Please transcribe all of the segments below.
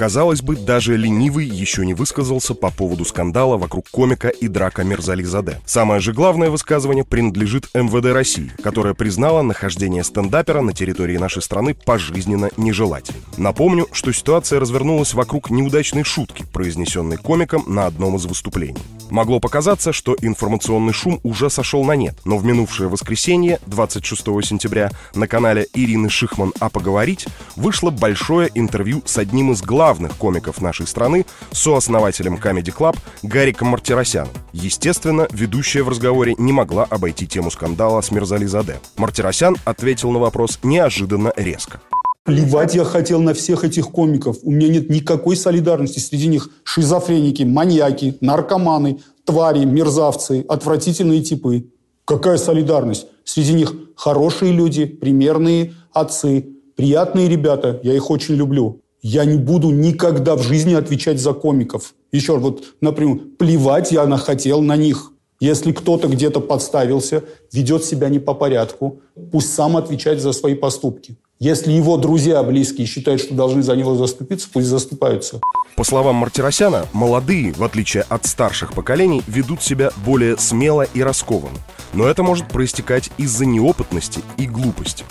Казалось бы, даже ленивый еще не высказался по поводу скандала вокруг комика и драка Мерзали Заде. Самое же главное высказывание принадлежит МВД России, которое признало нахождение стендапера на территории нашей страны пожизненно нежелательным. Напомню, что ситуация развернулась вокруг неудачной шутки, произнесенной комиком на одном из выступлений. Могло показаться, что информационный шум уже сошел на нет, но в минувшее воскресенье, 26 сентября, на канале Ирины Шихман «А поговорить» вышло большое интервью с одним из главных комиков нашей страны, сооснователем Comedy Club Гариком Мартиросяном. Естественно, ведущая в разговоре не могла обойти тему скандала с Мирзали Заде. Мартиросян ответил на вопрос неожиданно резко. Плевать я хотел на всех этих комиков. У меня нет никакой солидарности. Среди них шизофреники, маньяки, наркоманы, твари, мерзавцы, отвратительные типы. Какая солидарность? Среди них хорошие люди, примерные отцы, приятные ребята. Я их очень люблю. Я не буду никогда в жизни отвечать за комиков. Еще вот, например, плевать я хотел на них. Если кто-то где-то подставился, ведет себя не по порядку, пусть сам отвечает за свои поступки. Если его друзья близкие считают, что должны за него заступиться, пусть заступаются. По словам Мартиросяна, молодые, в отличие от старших поколений, ведут себя более смело и раскованно. Но это может проистекать из-за неопытности и глупости.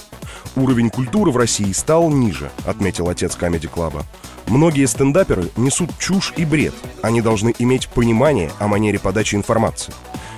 Уровень культуры в России стал ниже, отметил отец Камеди Клаба. Многие стендаперы несут чушь и бред. Они должны иметь понимание о манере подачи информации.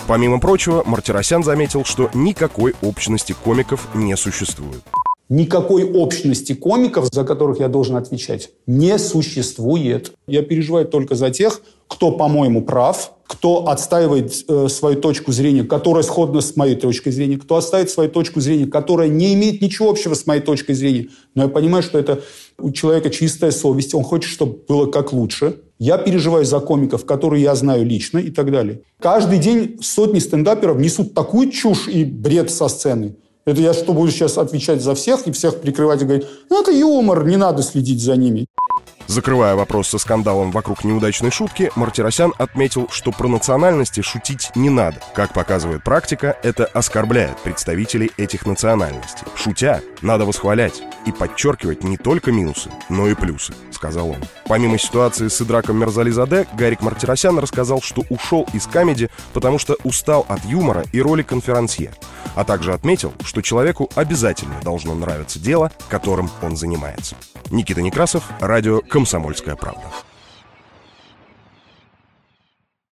Помимо прочего, Мартиросян заметил, что никакой общности комиков не существует. Никакой общности комиков, за которых я должен отвечать, не существует. Я переживаю только за тех, кто, по-моему, прав, кто отстаивает э, свою точку зрения, которая сходна с моей точкой зрения, кто отстаивает свою точку зрения, которая не имеет ничего общего с моей точкой зрения. Но я понимаю, что это у человека чистая совесть, он хочет, чтобы было как лучше. Я переживаю за комиков, которые я знаю лично и так далее. Каждый день сотни стендаперов несут такую чушь и бред со сцены. Это я что, буду сейчас отвечать за всех и всех прикрывать и говорить, ну, это юмор, не надо следить за ними. Закрывая вопрос со скандалом вокруг неудачной шутки, Мартиросян отметил, что про национальности шутить не надо. Как показывает практика, это оскорбляет представителей этих национальностей. Шутя, надо восхвалять и подчеркивать не только минусы, но и плюсы, сказал он. Помимо ситуации с Идраком Мерзализаде, Гарик Мартиросян рассказал, что ушел из камеди, потому что устал от юмора и роли конферансье, а также отметил, что человеку обязательно должно нравиться дело, которым он занимается. Никита Некрасов, радио «Комсомольская правда».